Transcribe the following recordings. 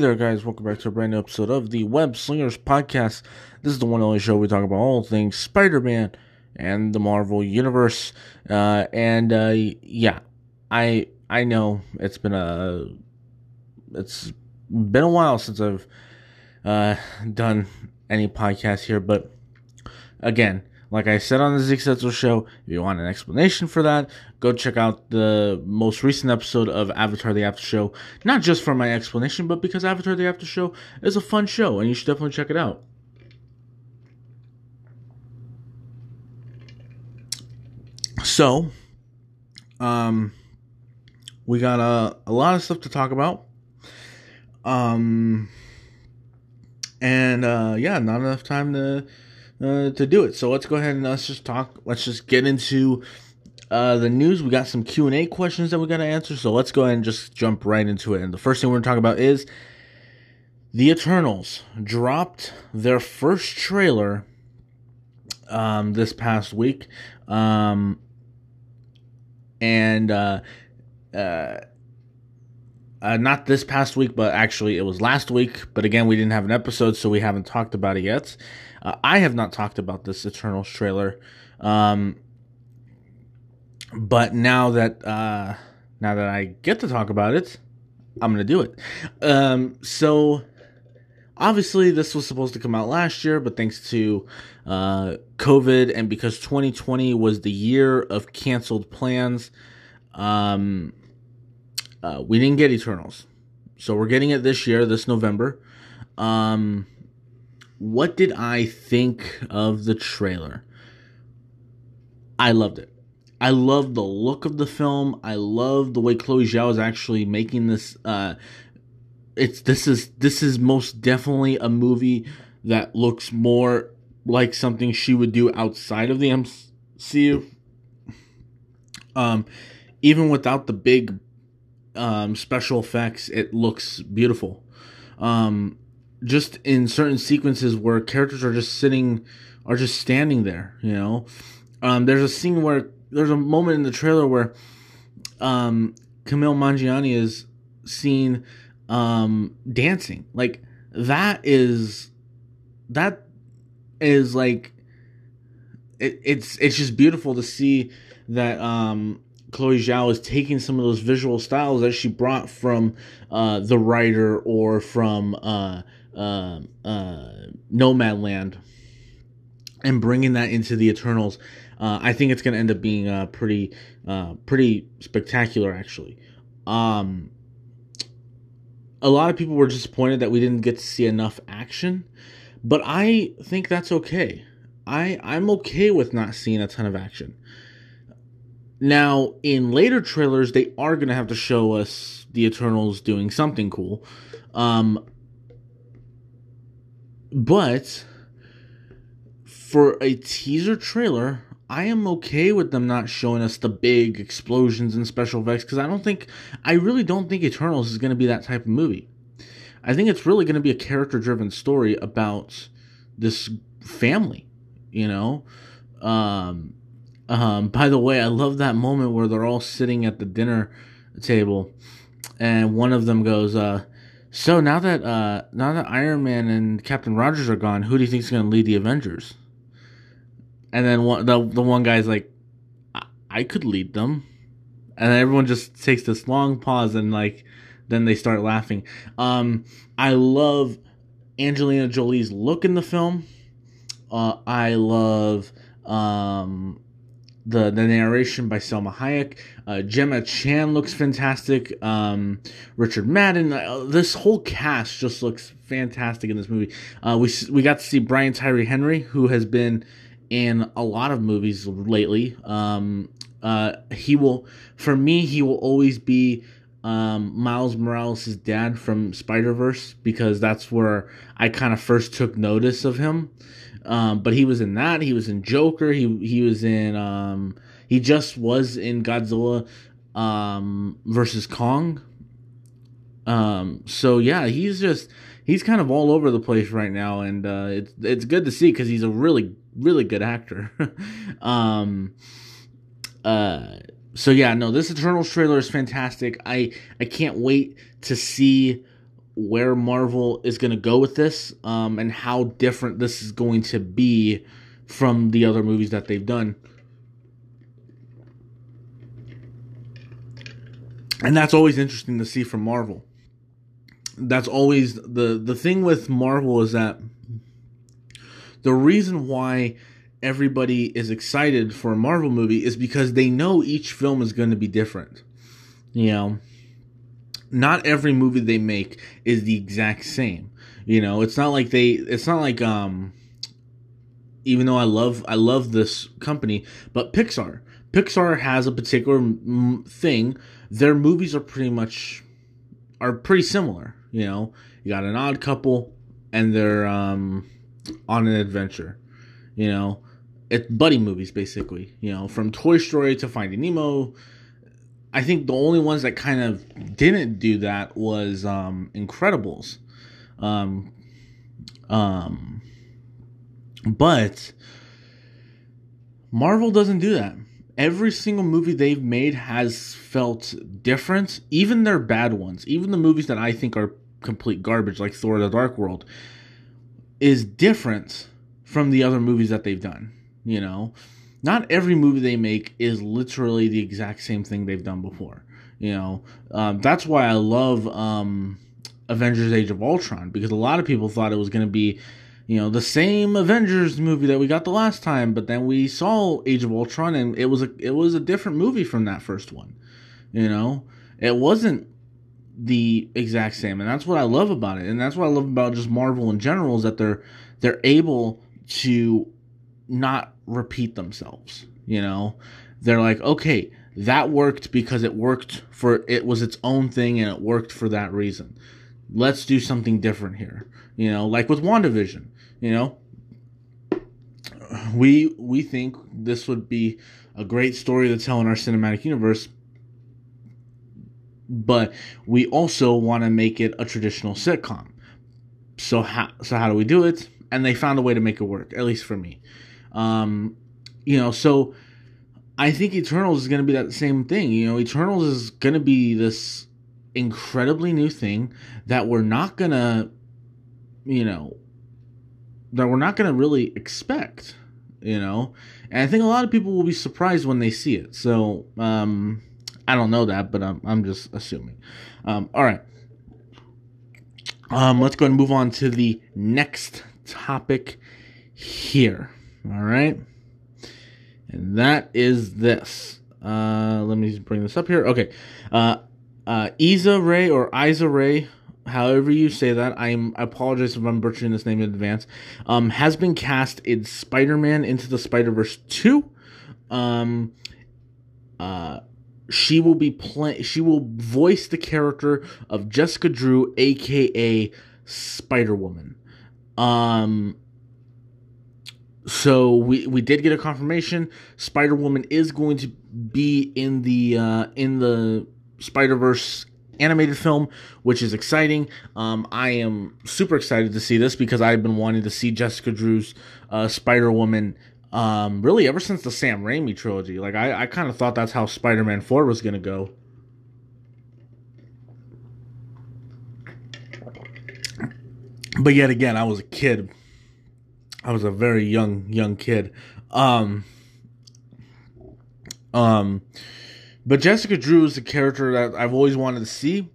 There, guys. Welcome back to a brand new episode of the Web Slingers Podcast. This is the one only show we talk about all things Spider Man and the Marvel Universe. Uh, and uh, yeah, I I know it's been a it's been a while since I've uh, done any podcast here, but again, like I said on the Zeke Setzel show, if you want an explanation for that, go check out the most recent episode of Avatar the After Show. Not just for my explanation, but because Avatar the After Show is a fun show and you should definitely check it out. So, um, we got a, a lot of stuff to talk about. Um, and uh, yeah, not enough time to uh, to do it. So let's go ahead and let's just talk. Let's just get into uh, the news. We got some Q and A questions that we got to answer. So let's go ahead and just jump right into it. And the first thing we're going to talk about is the Eternals dropped their first trailer um, this past week, um, and uh, uh, uh, not this past week, but actually it was last week. But again, we didn't have an episode, so we haven't talked about it yet. Uh, I have not talked about this Eternals trailer, um, but now that uh, now that I get to talk about it, I'm gonna do it. Um, so obviously, this was supposed to come out last year, but thanks to uh, COVID and because 2020 was the year of canceled plans, um, uh, we didn't get Eternals. So we're getting it this year, this November. Um, what did I think of the trailer? I loved it. I love the look of the film. I love the way Chloe Zhao is actually making this. Uh, it's this is this is most definitely a movie that looks more like something she would do outside of the MCU. Um, even without the big um, special effects, it looks beautiful. Um, just in certain sequences where characters are just sitting, are just standing there, you know. Um, there's a scene where there's a moment in the trailer where um, Kumail Nanjiani is seen um, dancing. Like that is that is like it, it's it's just beautiful to see that um Chloe Zhao is taking some of those visual styles that she brought from uh, the Rider or from uh, uh, uh, Nomadland and bringing that into the Eternals. Uh, I think it's going to end up being uh, pretty uh, pretty spectacular, actually. Um, a lot of people were disappointed that we didn't get to see enough action, but I think that's okay. I I'm okay with not seeing a ton of action. Now, in later trailers, they are going to have to show us the Eternals doing something cool. Um, but for a teaser trailer, I am okay with them not showing us the big explosions and special effects because I don't think, I really don't think Eternals is going to be that type of movie. I think it's really going to be a character driven story about this family, you know? Um, um, by the way, I love that moment where they're all sitting at the dinner table, and one of them goes, uh, "So now that uh, now that Iron Man and Captain Rogers are gone, who do you think is going to lead the Avengers?" And then one, the the one guy's like, I-, "I could lead them," and everyone just takes this long pause and like, then they start laughing. Um, I love Angelina Jolie's look in the film. Uh, I love um, the the narration by Salma Hayek. Uh, Gemma Chan looks fantastic. Um, Richard Madden. Uh, this whole cast just looks fantastic in this movie. Uh, we we got to see Brian Tyree Henry, who has been in a lot of movies lately. Um, uh, he will, for me, he will always be um, Miles Morales' dad from Spider Verse because that's where I kind of first took notice of him. Um, but he was in that. He was in Joker. He he was in. Um, he just was in Godzilla um, versus Kong. Um, so yeah, he's just he's kind of all over the place right now, and uh, it's it's good to see because he's a really really good actor. um, uh, so yeah, no, this Eternals trailer is fantastic. I I can't wait to see where Marvel is going to go with this um, and how different this is going to be from the other movies that they've done. And that's always interesting to see from Marvel. That's always the the thing with Marvel is that the reason why everybody is excited for a Marvel movie is because they know each film is going to be different. You know, not every movie they make is the exact same. You know, it's not like they it's not like um even though I love I love this company, but Pixar Pixar has a particular thing. Their movies are pretty much are pretty similar. You know, you got an odd couple, and they're um, on an adventure. You know, it's buddy movies basically. You know, from Toy Story to Finding Nemo. I think the only ones that kind of didn't do that was um, Incredibles. Um, um, but Marvel doesn't do that. Every single movie they've made has felt different, even their bad ones, even the movies that I think are complete garbage, like Thor the Dark World, is different from the other movies that they've done. You know, not every movie they make is literally the exact same thing they've done before. You know, um, that's why I love um, Avengers: Age of Ultron because a lot of people thought it was going to be you know, the same Avengers movie that we got the last time, but then we saw Age of Ultron and it was a it was a different movie from that first one. You know, it wasn't the exact same, and that's what I love about it, and that's what I love about just Marvel in general is that they're they're able to not repeat themselves. You know, they're like, okay, that worked because it worked for it was its own thing and it worked for that reason. Let's do something different here. You know, like with WandaVision you know, we we think this would be a great story to tell in our cinematic universe, but we also want to make it a traditional sitcom. So how so how do we do it? And they found a way to make it work, at least for me. Um, you know, so I think Eternals is going to be that same thing. You know, Eternals is going to be this incredibly new thing that we're not going to, you know, that we're not going to really expect, you know. And I think a lot of people will be surprised when they see it. So um, I don't know that, but I'm I'm just assuming. Um, all right. Um, let's go and move on to the next topic here. All right. And that is this. Uh, let me bring this up here. Okay. Uh, uh, Issa Rae or Isa Rae however you say that. I'm I apologize if I'm butchering this name in advance. Um, has been cast in Spider-Man into the Spider-Verse 2. Um, uh, she will be play she will voice the character of Jessica Drew, aka Spider-Woman. Um so we we did get a confirmation Spider-Woman is going to be in the uh in the Spider-Verse animated film, which is exciting. Um, I am super excited to see this because I've been wanting to see Jessica Drew's uh, Spider Woman. Um, really, ever since the Sam Raimi trilogy, like I, I kind of thought that's how Spider Man Four was gonna go. But yet again, I was a kid. I was a very young young kid. Um, um, but Jessica Drew is a character that I've always wanted to see.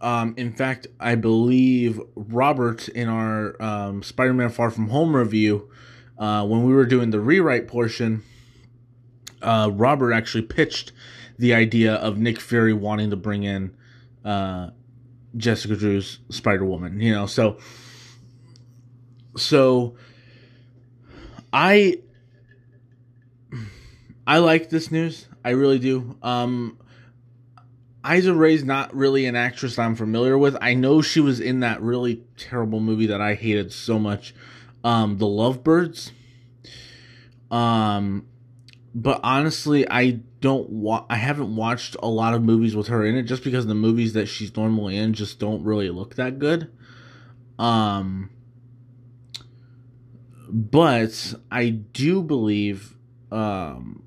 Um, in fact, I believe Robert in our um, Spider-Man Far From Home review, uh, when we were doing the rewrite portion, uh, Robert actually pitched the idea of Nick Fury wanting to bring in uh, Jessica Drew's Spider Woman. You know, so so I I like this news. I really do. Um, Issa Rae's not really an actress I'm familiar with. I know she was in that really terrible movie that I hated so much, um, The Lovebirds. Um, but honestly, I don't wa- I haven't watched a lot of movies with her in it just because the movies that she's normally in just don't really look that good. Um, but I do believe um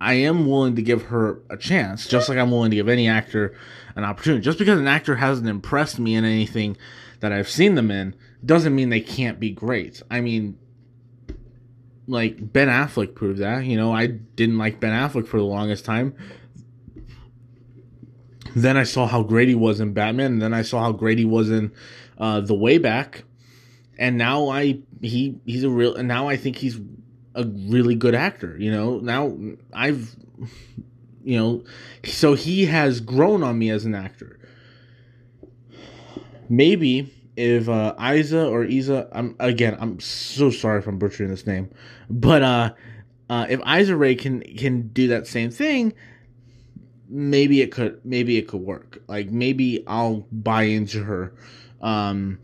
I am willing to give her a chance, just like I'm willing to give any actor an opportunity. Just because an actor hasn't impressed me in anything that I've seen them in doesn't mean they can't be great. I mean, like Ben Affleck proved that. You know, I didn't like Ben Affleck for the longest time. Then I saw how great he was in Batman, and then I saw how great he was in uh, The Way Back, and now I he he's a real. And now I think he's a really good actor. You know, now I've you know, so he has grown on me as an actor. Maybe if uh, Isa or Isa, I'm again, I'm so sorry if I'm butchering this name, but uh, uh, if Isa Rae can can do that same thing, maybe it could maybe it could work. Like maybe I'll buy into her. Um,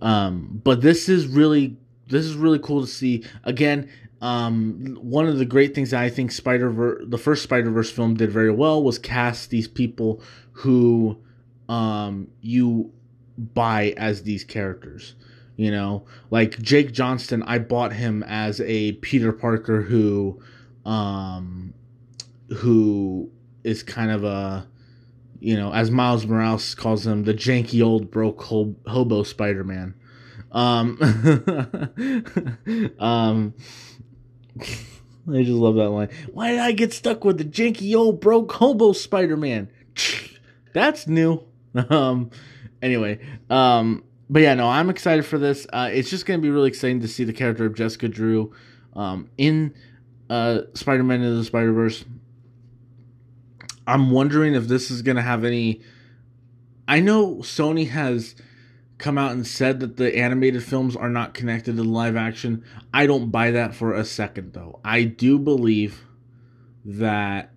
um, but this is really this is really cool to see. Again, um, one of the great things I think Spider the first Spider Verse film did very well was cast these people who um, you buy as these characters. You know, like Jake Johnston, I bought him as a Peter Parker who, um, who is kind of a, you know, as Miles Morales calls him, the janky old broke hobo Spider Man. Um, um, I just love that line. Why did I get stuck with the janky old broke hobo Spider Man? That's new. Um, anyway, um, but yeah, no, I'm excited for this. Uh, it's just going to be really exciting to see the character of Jessica Drew um, in uh, Spider Man into the Spider Verse. I'm wondering if this is going to have any. I know Sony has come out and said that the animated films are not connected to live action. I don't buy that for a second, though. I do believe that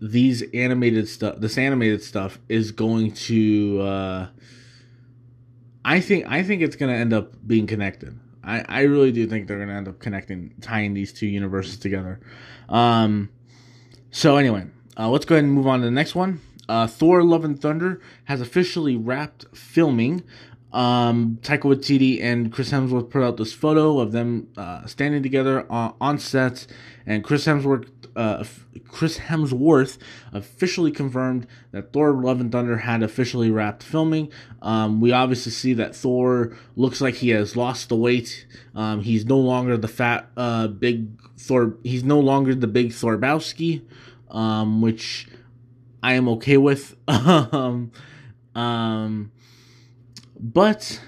these animated stuff, this animated stuff, is going to. Uh, I think I think it's going to end up being connected. I, I really do think they're going to end up connecting, tying these two universes together. Um, so anyway, uh, let's go ahead and move on to the next one. Uh, Thor: Love and Thunder has officially wrapped filming. Um, Taika Waititi and Chris Hemsworth put out this photo of them uh, standing together on, on set, and Chris Hemsworth uh, Chris Hemsworth officially confirmed that Thor: Love and Thunder had officially wrapped filming. Um, we obviously see that Thor looks like he has lost the weight. Um, he's no longer the fat, uh, big Thor. He's no longer the big Thorbowski, um, which I am okay with. um, um, but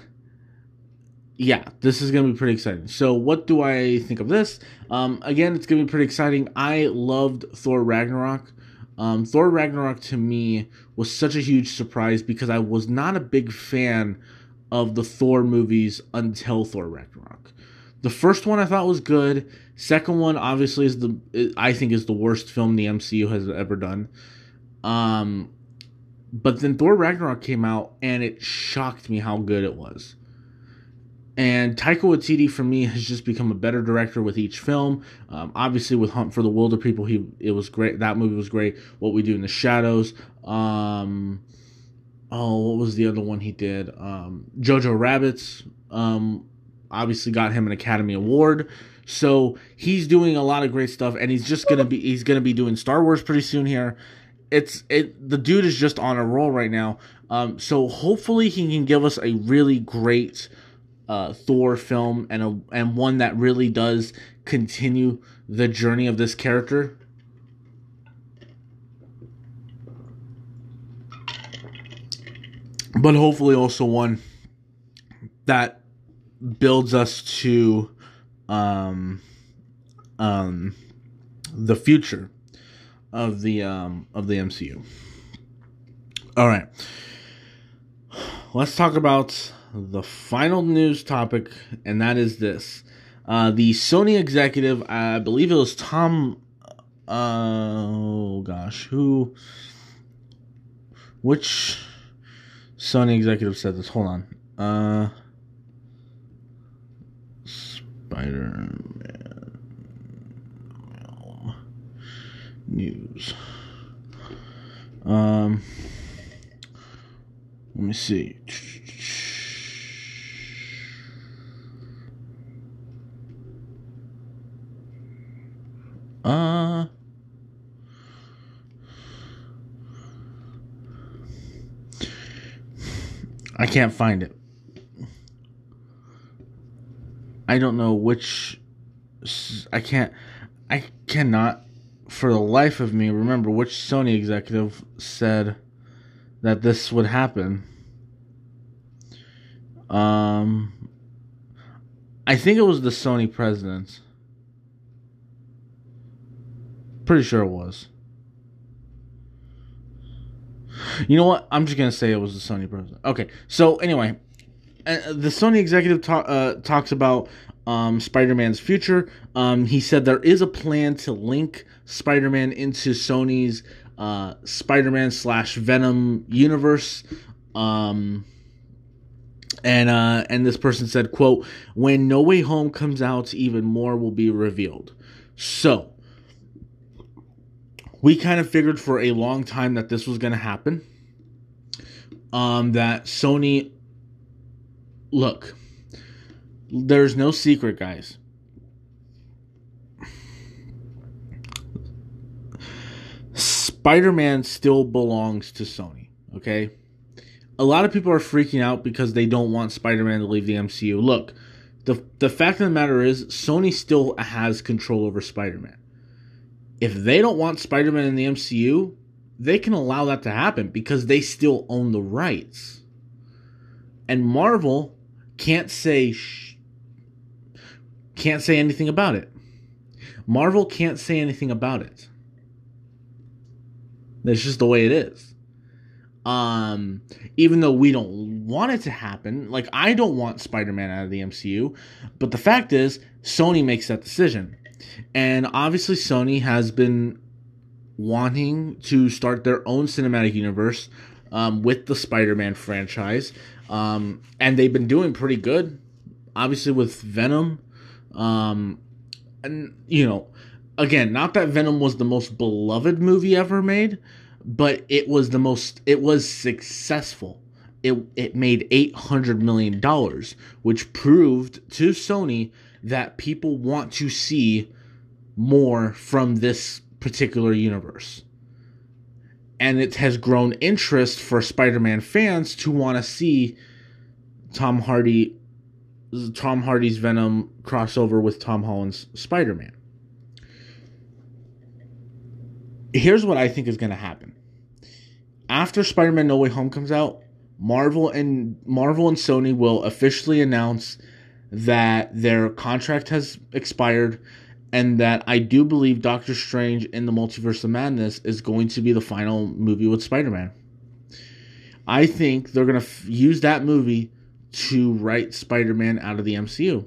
yeah, this is to be pretty exciting. So, what do I think of this? Um, again, it's to be pretty exciting. I loved Thor Ragnarok. Um, Thor Ragnarok to me was such a huge surprise because I was not a big fan of the Thor movies until Thor Ragnarok. The first one I thought was good. Second one, obviously, is the I think is the worst film the MCU has ever done. Um, but then Thor Ragnarok came out and it shocked me how good it was. And Taika Waititi, for me, has just become a better director with each film. Um, obviously, with Hunt for the Wilderpeople, he it was great. That movie was great. What We Do in the Shadows. Um, oh, what was the other one he did? Um, Jojo Rabbits. Obviously, got him an Academy Award. So he's doing a lot of great stuff, and he's just gonna be he's gonna be doing Star Wars pretty soon here. It's it the dude is just on a roll right now. Um, so hopefully he can give us a really great uh, Thor film and a and one that really does continue the journey of this character. But hopefully also one that builds us to um um the future of the um of the MCU. All right. Let's talk about the final news topic, and that is this. Uh, the Sony executive, I believe it was Tom. Uh, oh gosh, who? Which Sony executive said this? Hold on. Uh, Spider-Man news. Um, let me see. Uh, I can't find it. I don't know which. I can't. I cannot, for the life of me, remember which Sony executive said that this would happen. Um, I think it was the Sony president. Pretty sure it was. You know what? I'm just gonna say it was the Sony president. Okay. So anyway, uh, the Sony executive ta- uh, talks about um, Spider-Man's future. Um, he said there is a plan to link Spider-Man into Sony's uh, Spider-Man slash Venom universe. Um, and uh, and this person said, "quote When No Way Home comes out, even more will be revealed." So we kind of figured for a long time that this was going to happen. Um, that Sony, look, there's no secret, guys. Spider Man still belongs to Sony, okay? A lot of people are freaking out because they don't want Spider Man to leave the MCU. Look, the, the fact of the matter is, Sony still has control over Spider Man if they don't want Spider-Man in the MCU, they can allow that to happen because they still own the rights. And Marvel can't say sh- can't say anything about it. Marvel can't say anything about it. That's just the way it is. Um, even though we don't want it to happen, like I don't want Spider-Man out of the MCU, but the fact is Sony makes that decision. And obviously, Sony has been wanting to start their own cinematic universe um, with the Spider Man franchise. Um, and they've been doing pretty good, obviously, with Venom. Um, and, you know, again, not that Venom was the most beloved movie ever made, but it was the most, it was successful. It, it made $800 million, which proved to Sony that people want to see more from this particular universe. And it has grown interest for Spider Man fans to want to see Tom Hardy Tom Hardy's Venom crossover with Tom Holland's Spider Man. Here's what I think is going to happen. After Spider Man No Way Home comes out, Marvel and Marvel and Sony will officially announce that their contract has expired and that I do believe Doctor Strange in the Multiverse of Madness is going to be the final movie with Spider Man. I think they're going to f- use that movie to write Spider Man out of the MCU.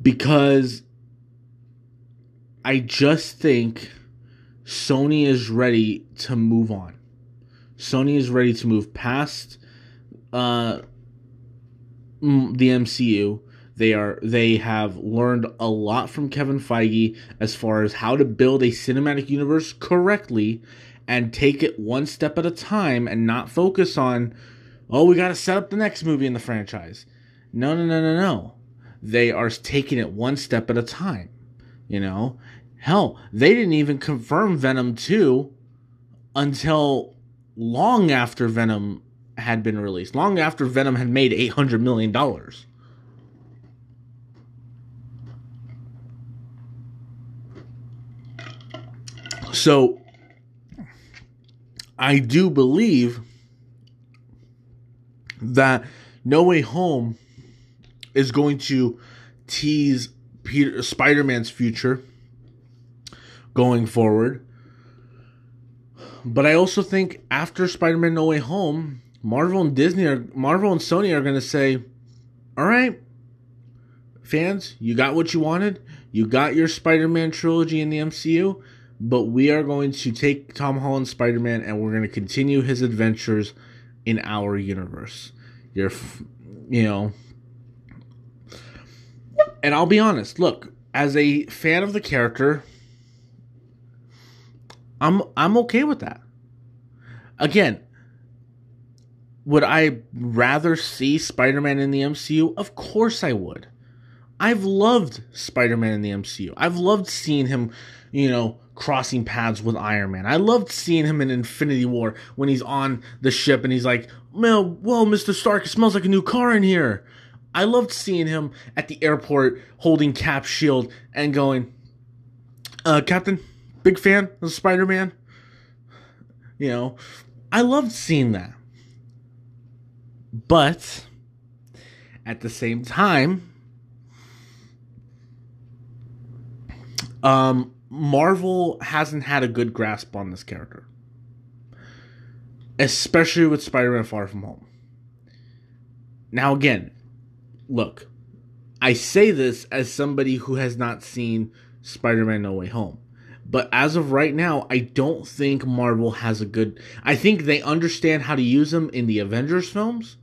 Because I just think Sony is ready to move on. Sony is ready to move past uh, the MCU they are they have learned a lot from Kevin Feige as far as how to build a cinematic universe correctly and take it one step at a time and not focus on oh we got to set up the next movie in the franchise. No, no, no, no, no. They are taking it one step at a time. You know, hell, they didn't even confirm Venom 2 until long after Venom had been released, long after Venom had made $800 million. So I do believe that No Way Home is going to tease Peter Spider-Man's future going forward. But I also think after Spider-Man No Way Home, Marvel and Disney are Marvel and Sony are going to say, "All right, fans, you got what you wanted. You got your Spider-Man trilogy in the MCU but we are going to take Tom Holland Spider Man and we're going to continue his adventures in our universe. You're, you know. And I'll be honest, look, as a fan of the character, I'm I'm okay with that. Again, would I rather see Spider-Man in the MCU? Of course I would. I've loved Spider Man in the MCU. I've loved seeing him, you know, crossing paths with Iron Man. I loved seeing him in Infinity War when he's on the ship and he's like, well, well, Mr. Stark, it smells like a new car in here. I loved seeing him at the airport holding Cap's shield and going, uh, Captain, big fan of Spider Man. You know, I loved seeing that. But at the same time, um, Marvel hasn't had a good grasp on this character, especially with Spider Man Far From Home. Now, again, look, I say this as somebody who has not seen Spider Man No Way Home. But as of right now, I don't think Marvel has a good. I think they understand how to use him in the Avengers films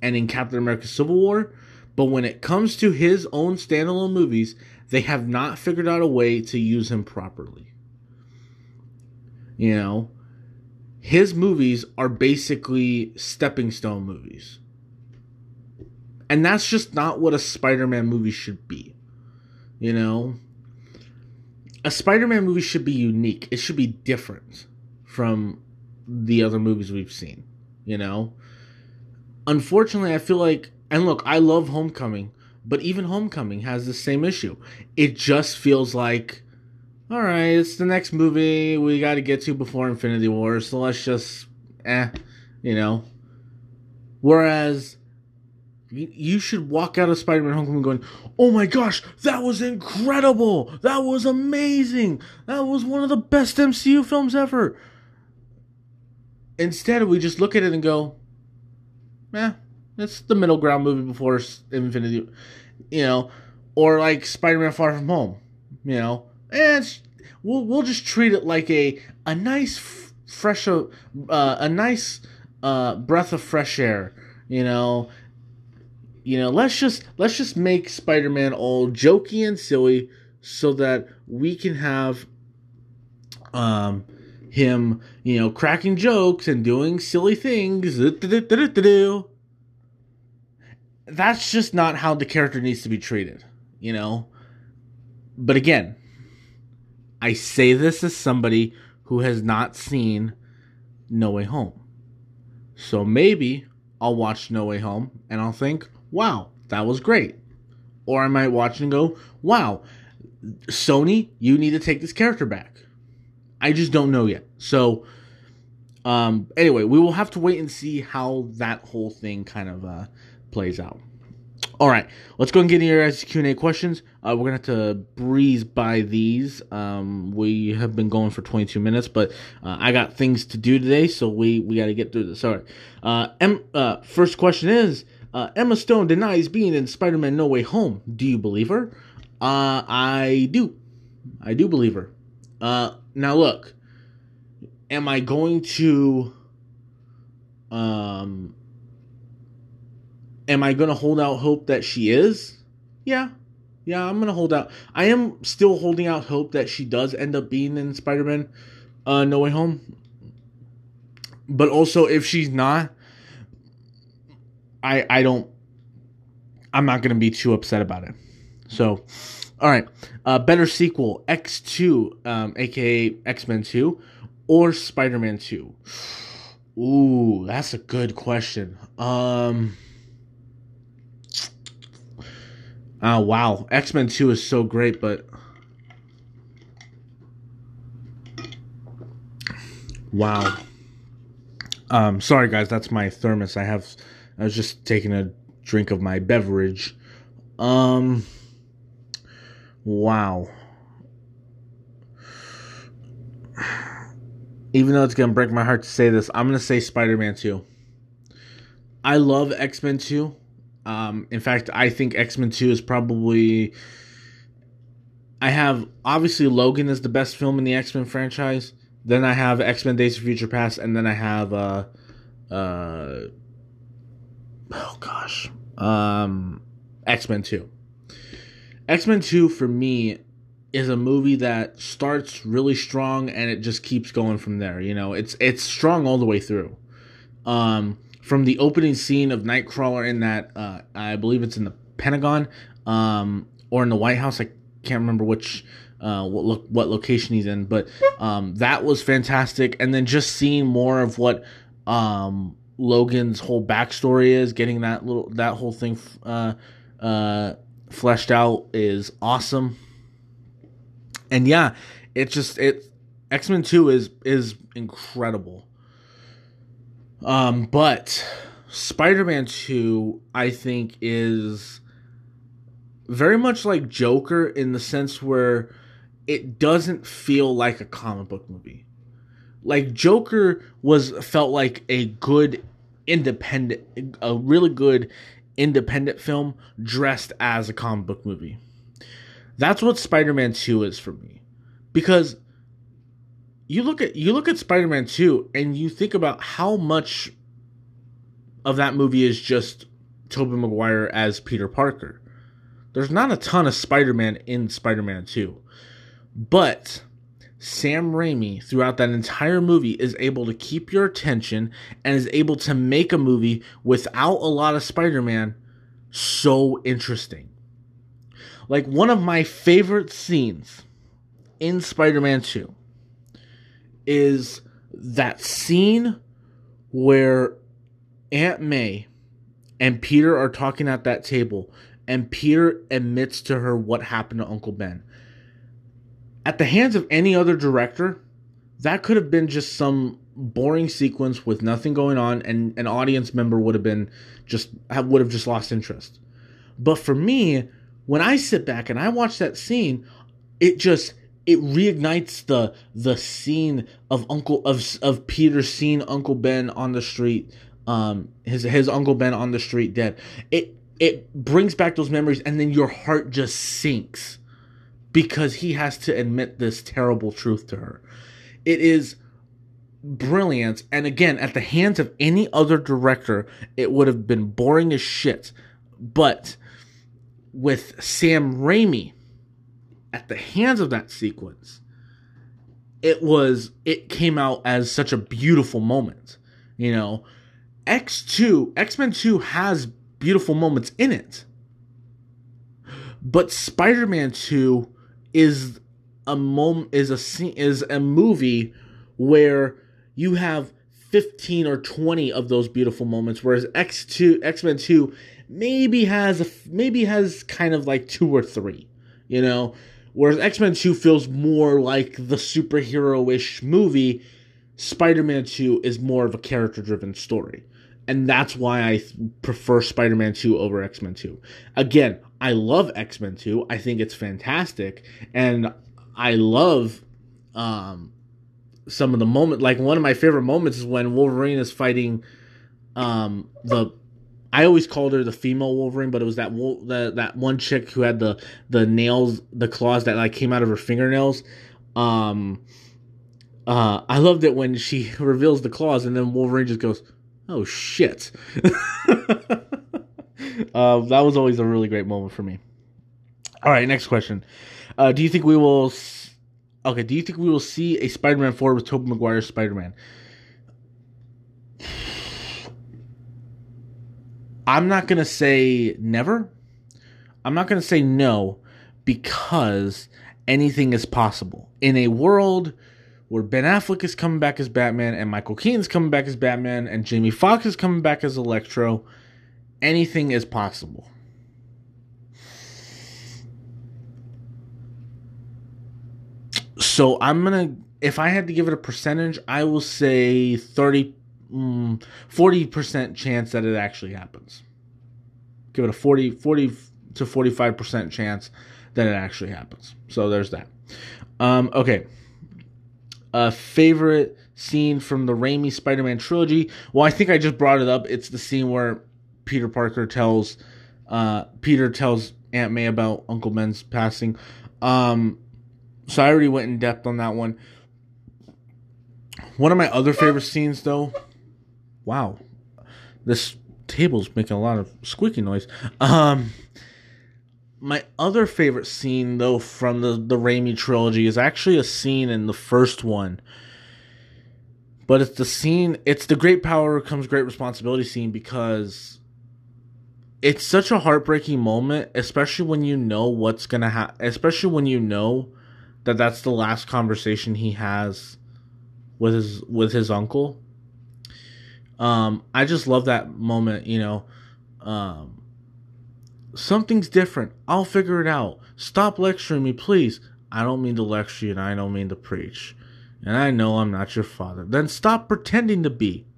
and in Captain America Civil War. But when it comes to his own standalone movies, they have not figured out a way to use him properly. You know, his movies are basically stepping stone movies. And that's just not what a Spider Man movie should be. You know? A Spider Man movie should be unique, it should be different from the other movies we've seen. You know? Unfortunately, I feel like, and look, I love Homecoming, but even Homecoming has the same issue. It just feels like, all right, it's the next movie we got to get to before Infinity War, so let's just, eh, you know? Whereas you should walk out of Spider-Man Homecoming going, "Oh my gosh, that was incredible! That was amazing! That was one of the best MCU films ever." Instead, we just look at it and go, "Eh, it's the middle ground movie before Infinity," you know, or like Spider-Man Far From Home, you know, and we'll we'll just treat it like a a nice fresh uh, a nice uh, breath of fresh air, you know? You know, let's just let's just make Spider-Man all jokey and silly so that we can have um him, you know, cracking jokes and doing silly things. That's just not how the character needs to be treated, you know? But again, I say this as somebody who has not seen No Way Home. So maybe I'll watch No Way Home and I'll think, wow, that was great. Or I might watch and go, wow, Sony, you need to take this character back. I just don't know yet. So, um, anyway, we will have to wait and see how that whole thing kind of uh, plays out. All right, let's go and get into your Q and A questions. Uh, we're gonna have to breeze by these. Um, we have been going for 22 minutes, but uh, I got things to do today, so we we got to get through this. Right. Uh, uh, first question is uh, Emma Stone denies being in Spider Man No Way Home. Do you believe her? Uh, I do. I do believe her. Uh, now look, am I going to, um, am I going to hold out hope that she is? Yeah. Yeah, I'm going to hold out. I am still holding out hope that she does end up being in Spider Man uh, No Way Home. But also, if she's not, I I don't I'm not going to be too upset about it. So, all right, uh, better sequel X2, um, aka X Men 2, or Spider Man 2. Ooh, that's a good question. Um. Oh wow, X Men 2 is so great, but wow. Um, sorry guys, that's my thermos. I have I was just taking a drink of my beverage. Um, wow. Even though it's gonna break my heart to say this, I'm gonna say Spider-Man 2. I love X-Men 2. Um, in fact, I think X-Men 2 is probably. I have obviously Logan is the best film in the X Men franchise. Then I have X Men Days of Future Past, and then I have uh, uh, oh gosh, um, X Men Two. X Men Two for me is a movie that starts really strong and it just keeps going from there. You know, it's it's strong all the way through. Um, from the opening scene of Nightcrawler in that, uh, I believe it's in the Pentagon, um, or in the White House. I can't remember which uh, what lo- what location he's in, but um, that was fantastic. And then just seeing more of what um, Logan's whole backstory is, getting that little that whole thing uh, uh, fleshed out is awesome. And yeah, it just it X Men Two is is incredible. Um, but Spider Man Two, I think, is very much like Joker in the sense where it doesn't feel like a comic book movie. Like Joker was felt like a good independent a really good independent film dressed as a comic book movie. That's what Spider-Man 2 is for me. Because you look at you look at Spider-Man 2 and you think about how much of that movie is just Tobey Maguire as Peter Parker. There's not a ton of Spider-Man in Spider-Man 2. But Sam Raimi, throughout that entire movie, is able to keep your attention and is able to make a movie without a lot of Spider Man so interesting. Like, one of my favorite scenes in Spider Man 2 is that scene where Aunt May and Peter are talking at that table, and Peter admits to her what happened to Uncle Ben at the hands of any other director, that could have been just some boring sequence with nothing going on and an audience member would have been just would have just lost interest. But for me, when I sit back and I watch that scene, it just it reignites the the scene of Uncle of of Peter seeing Uncle Ben on the street, um, his his Uncle Ben on the street dead. It it brings back those memories, and then your heart just sinks because he has to admit this terrible truth to her. It is brilliant. And again, at the hands of any other director, it would have been boring as shit. But with Sam Raimi at the hands of that sequence, it was it came out as such a beautiful moment. You know, X2, X-Men 2 has beautiful moments in it. But Spider-Man 2 is a moment is a scene is a movie where you have 15 or 20 of those beautiful moments whereas X2 X-Men 2 maybe has a maybe has kind of like two or three you know whereas X-Men 2 feels more like the superhero-ish movie Spider-Man 2 is more of a character driven story and that's why I prefer Spider-Man 2 over X-Men 2 again I love X Men 2. I think it's fantastic. And I love um, some of the moment. Like, one of my favorite moments is when Wolverine is fighting um, the. I always called her the female Wolverine, but it was that the, that one chick who had the the nails, the claws that like came out of her fingernails. Um, uh, I loved it when she reveals the claws, and then Wolverine just goes, "Oh shit." uh, that was always a really great moment for me. All right, next question. Uh, do you think we will? S- okay, do you think we will see a Spider-Man four with Tobey Maguire's Spider-Man? I'm not gonna say never. I'm not gonna say no because anything is possible in a world where Ben Affleck is coming back as Batman and Michael Keaton's coming back as Batman and Jamie Foxx is coming back as Electro anything is possible. So I'm going to if I had to give it a percentage, I will say 30 mm, 40% chance that it actually happens. Give it a 40 40 to 45% chance that it actually happens. So there's that. Um, okay. A favorite scene from the Raimi Spider-Man trilogy. Well, I think I just brought it up. It's the scene where Peter Parker tells uh, Peter tells Aunt May about Uncle Ben's passing. Um, so I already went in depth on that one. One of my other favorite scenes, though. Wow, this table's making a lot of squeaky noise. Um, my other favorite scene, though, from the the Raimi trilogy is actually a scene in the first one. But it's the scene. It's the great power comes great responsibility scene because it's such a heartbreaking moment, especially when you know what's gonna happen. Especially when you know that that's the last conversation he has with his with his uncle. Um, I just love that moment. You know, um, something's different. I'll figure it out. Stop lecturing me, please. I don't mean to lecture you, and I don't mean to preach. And I know I'm not your father. Then stop pretending to be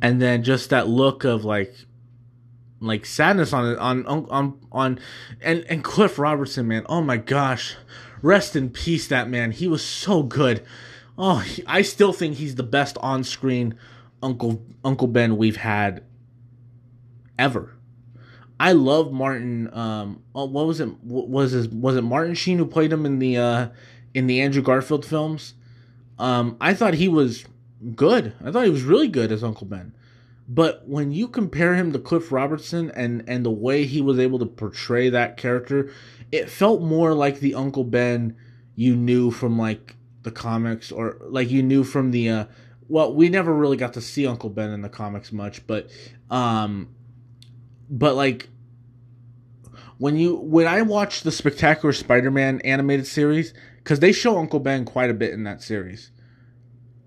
and then just that look of like like sadness on on on on and and Cliff Robertson man oh my gosh rest in peace that man he was so good oh he, I still think he's the best on screen Uncle Uncle Ben we've had ever I love Martin um oh, what was it was his was it Martin Sheen who played him in the uh in the Andrew Garfield films um I thought he was good. I thought he was really good as Uncle Ben. But when you compare him to Cliff Robertson and and the way he was able to portray that character, it felt more like the Uncle Ben you knew from like the comics or like you knew from the uh well, we never really got to see Uncle Ben in the comics much, but um but like when you when I watched the Spectacular Spider-Man animated series cuz they show Uncle Ben quite a bit in that series.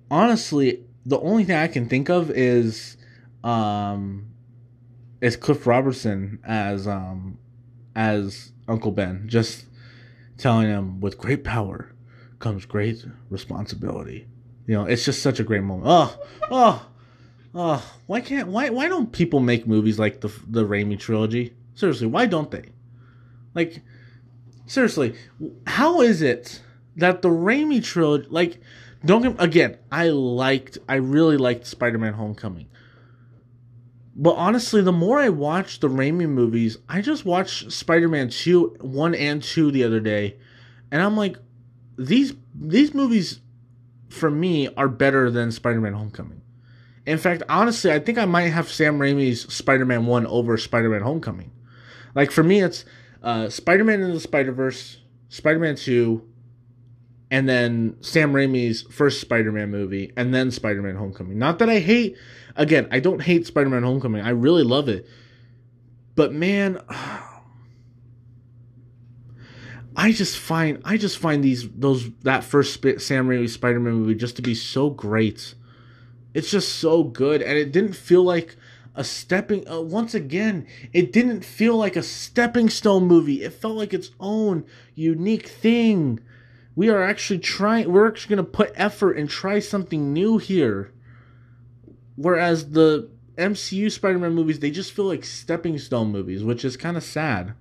Honestly, the only thing I can think of is um is Cliff Robertson as um as Uncle Ben, just telling him with great power comes great responsibility. You know, it's just such a great moment. Oh, oh, oh! Why can't why why don't people make movies like the the Raimi trilogy? Seriously, why don't they? Like, seriously, how is it that the Raimi trilogy, like, don't get, again, I liked, I really liked Spider-Man: Homecoming. But honestly, the more I watch the Raimi movies, I just watched Spider-Man 2, 1 and 2 the other day, and I'm like, these these movies for me are better than Spider-Man: Homecoming. In fact, honestly, I think I might have Sam Raimi's Spider-Man 1 over Spider-Man: Homecoming. Like for me, it's uh, Spider-Man in the Spider-Verse, Spider-Man 2, and then Sam Raimi's first Spider-Man movie, and then Spider-Man: Homecoming. Not that I hate, again, I don't hate Spider-Man: Homecoming. I really love it, but man, I just find I just find these those that first Sam Raimi Spider-Man movie just to be so great. It's just so good, and it didn't feel like a stepping. Uh, once again, it didn't feel like a stepping stone movie. It felt like its own unique thing we are actually trying we're actually going to put effort and try something new here whereas the mcu spider-man movies they just feel like stepping stone movies which is kind of sad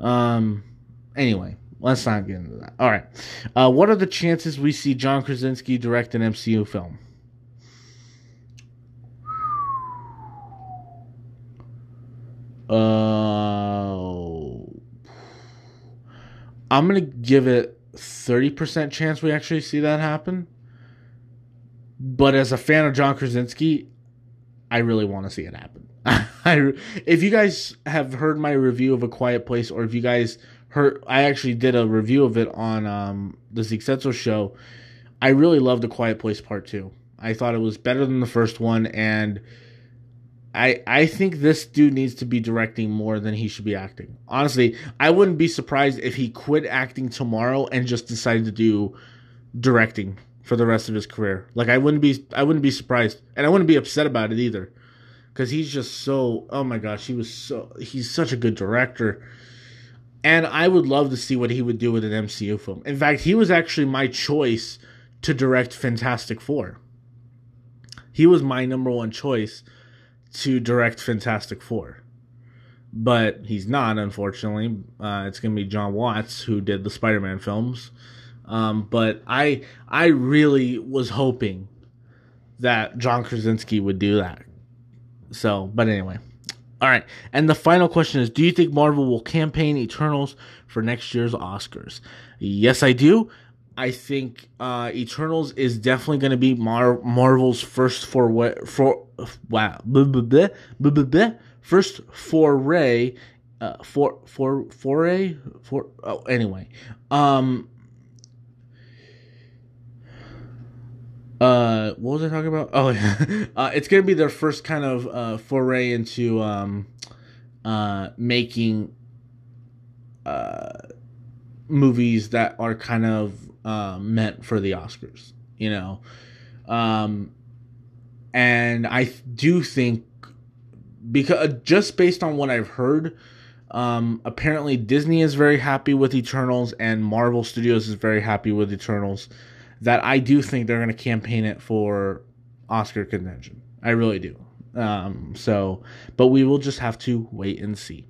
um anyway let's not get into that all right uh, what are the chances we see john krasinski direct an mcu film uh i'm gonna give it 30% chance we actually see that happen. But as a fan of John Krasinski, I really want to see it happen. I, if you guys have heard my review of A Quiet Place, or if you guys heard, I actually did a review of it on um, the Zeke Said So show. I really loved The Quiet Place Part 2. I thought it was better than the first one, and I I think this dude needs to be directing more than he should be acting. Honestly, I wouldn't be surprised if he quit acting tomorrow and just decided to do directing for the rest of his career. Like I wouldn't be I wouldn't be surprised, and I wouldn't be upset about it either, because he's just so oh my gosh, he was so he's such a good director. And I would love to see what he would do with an MCU film. In fact, he was actually my choice to direct Fantastic Four. He was my number one choice to direct Fantastic Four. But he's not, unfortunately. Uh, it's going to be John Watts who did the Spider-Man films. Um, but I I really was hoping that John Krasinski would do that. So, but anyway. All right. And the final question is Do you think Marvel will campaign Eternals for next year's Oscars? Yes, I do. I think uh, Eternals is definitely going to be Mar- Marvel's first for what for wow blah, blah, blah, first foray uh, for for foray for oh anyway um uh what was i talking about? Oh yeah. Uh, it's gonna be their first kind of uh foray into um uh making uh movies that are kind of uh, meant for the oscars you know? Um and i do think because just based on what i've heard um apparently disney is very happy with eternals and marvel studios is very happy with eternals that I do think they're going to campaign it for Oscar contention. I really do. Um, so, but we will just have to wait and see.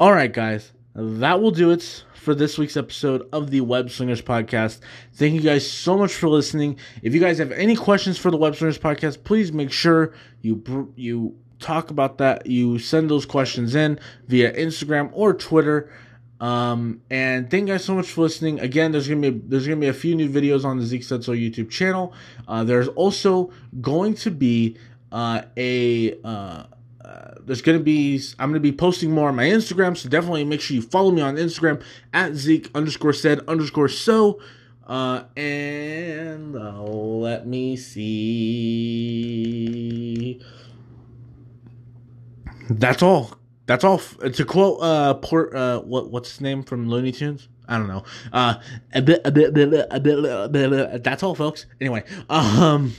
All right, guys, that will do it for this week's episode of the Web Slingers podcast. Thank you guys so much for listening. If you guys have any questions for the Web Slingers podcast, please make sure you you talk about that. You send those questions in via Instagram or Twitter. Um, and thank you guys so much for listening. Again, there's gonna be a, there's gonna be a few new videos on the Zeke Said So YouTube channel. Uh, there's also going to be uh, a uh, uh, there's gonna be I'm gonna be posting more on my Instagram, so definitely make sure you follow me on Instagram at Zeke underscore said underscore so. Uh, and let me see. That's all that's all. To quote uh, Port, uh, what what's his name from Looney Tunes? I don't know. Uh, that's all, folks. Anyway, um,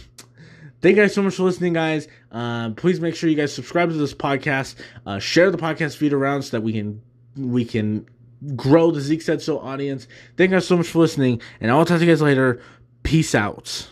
thank you guys so much for listening, guys. Uh, please make sure you guys subscribe to this podcast. Uh, share the podcast feed around so that we can we can grow the Zeke said so audience. Thank you guys so much for listening, and I'll talk to you guys later. Peace out.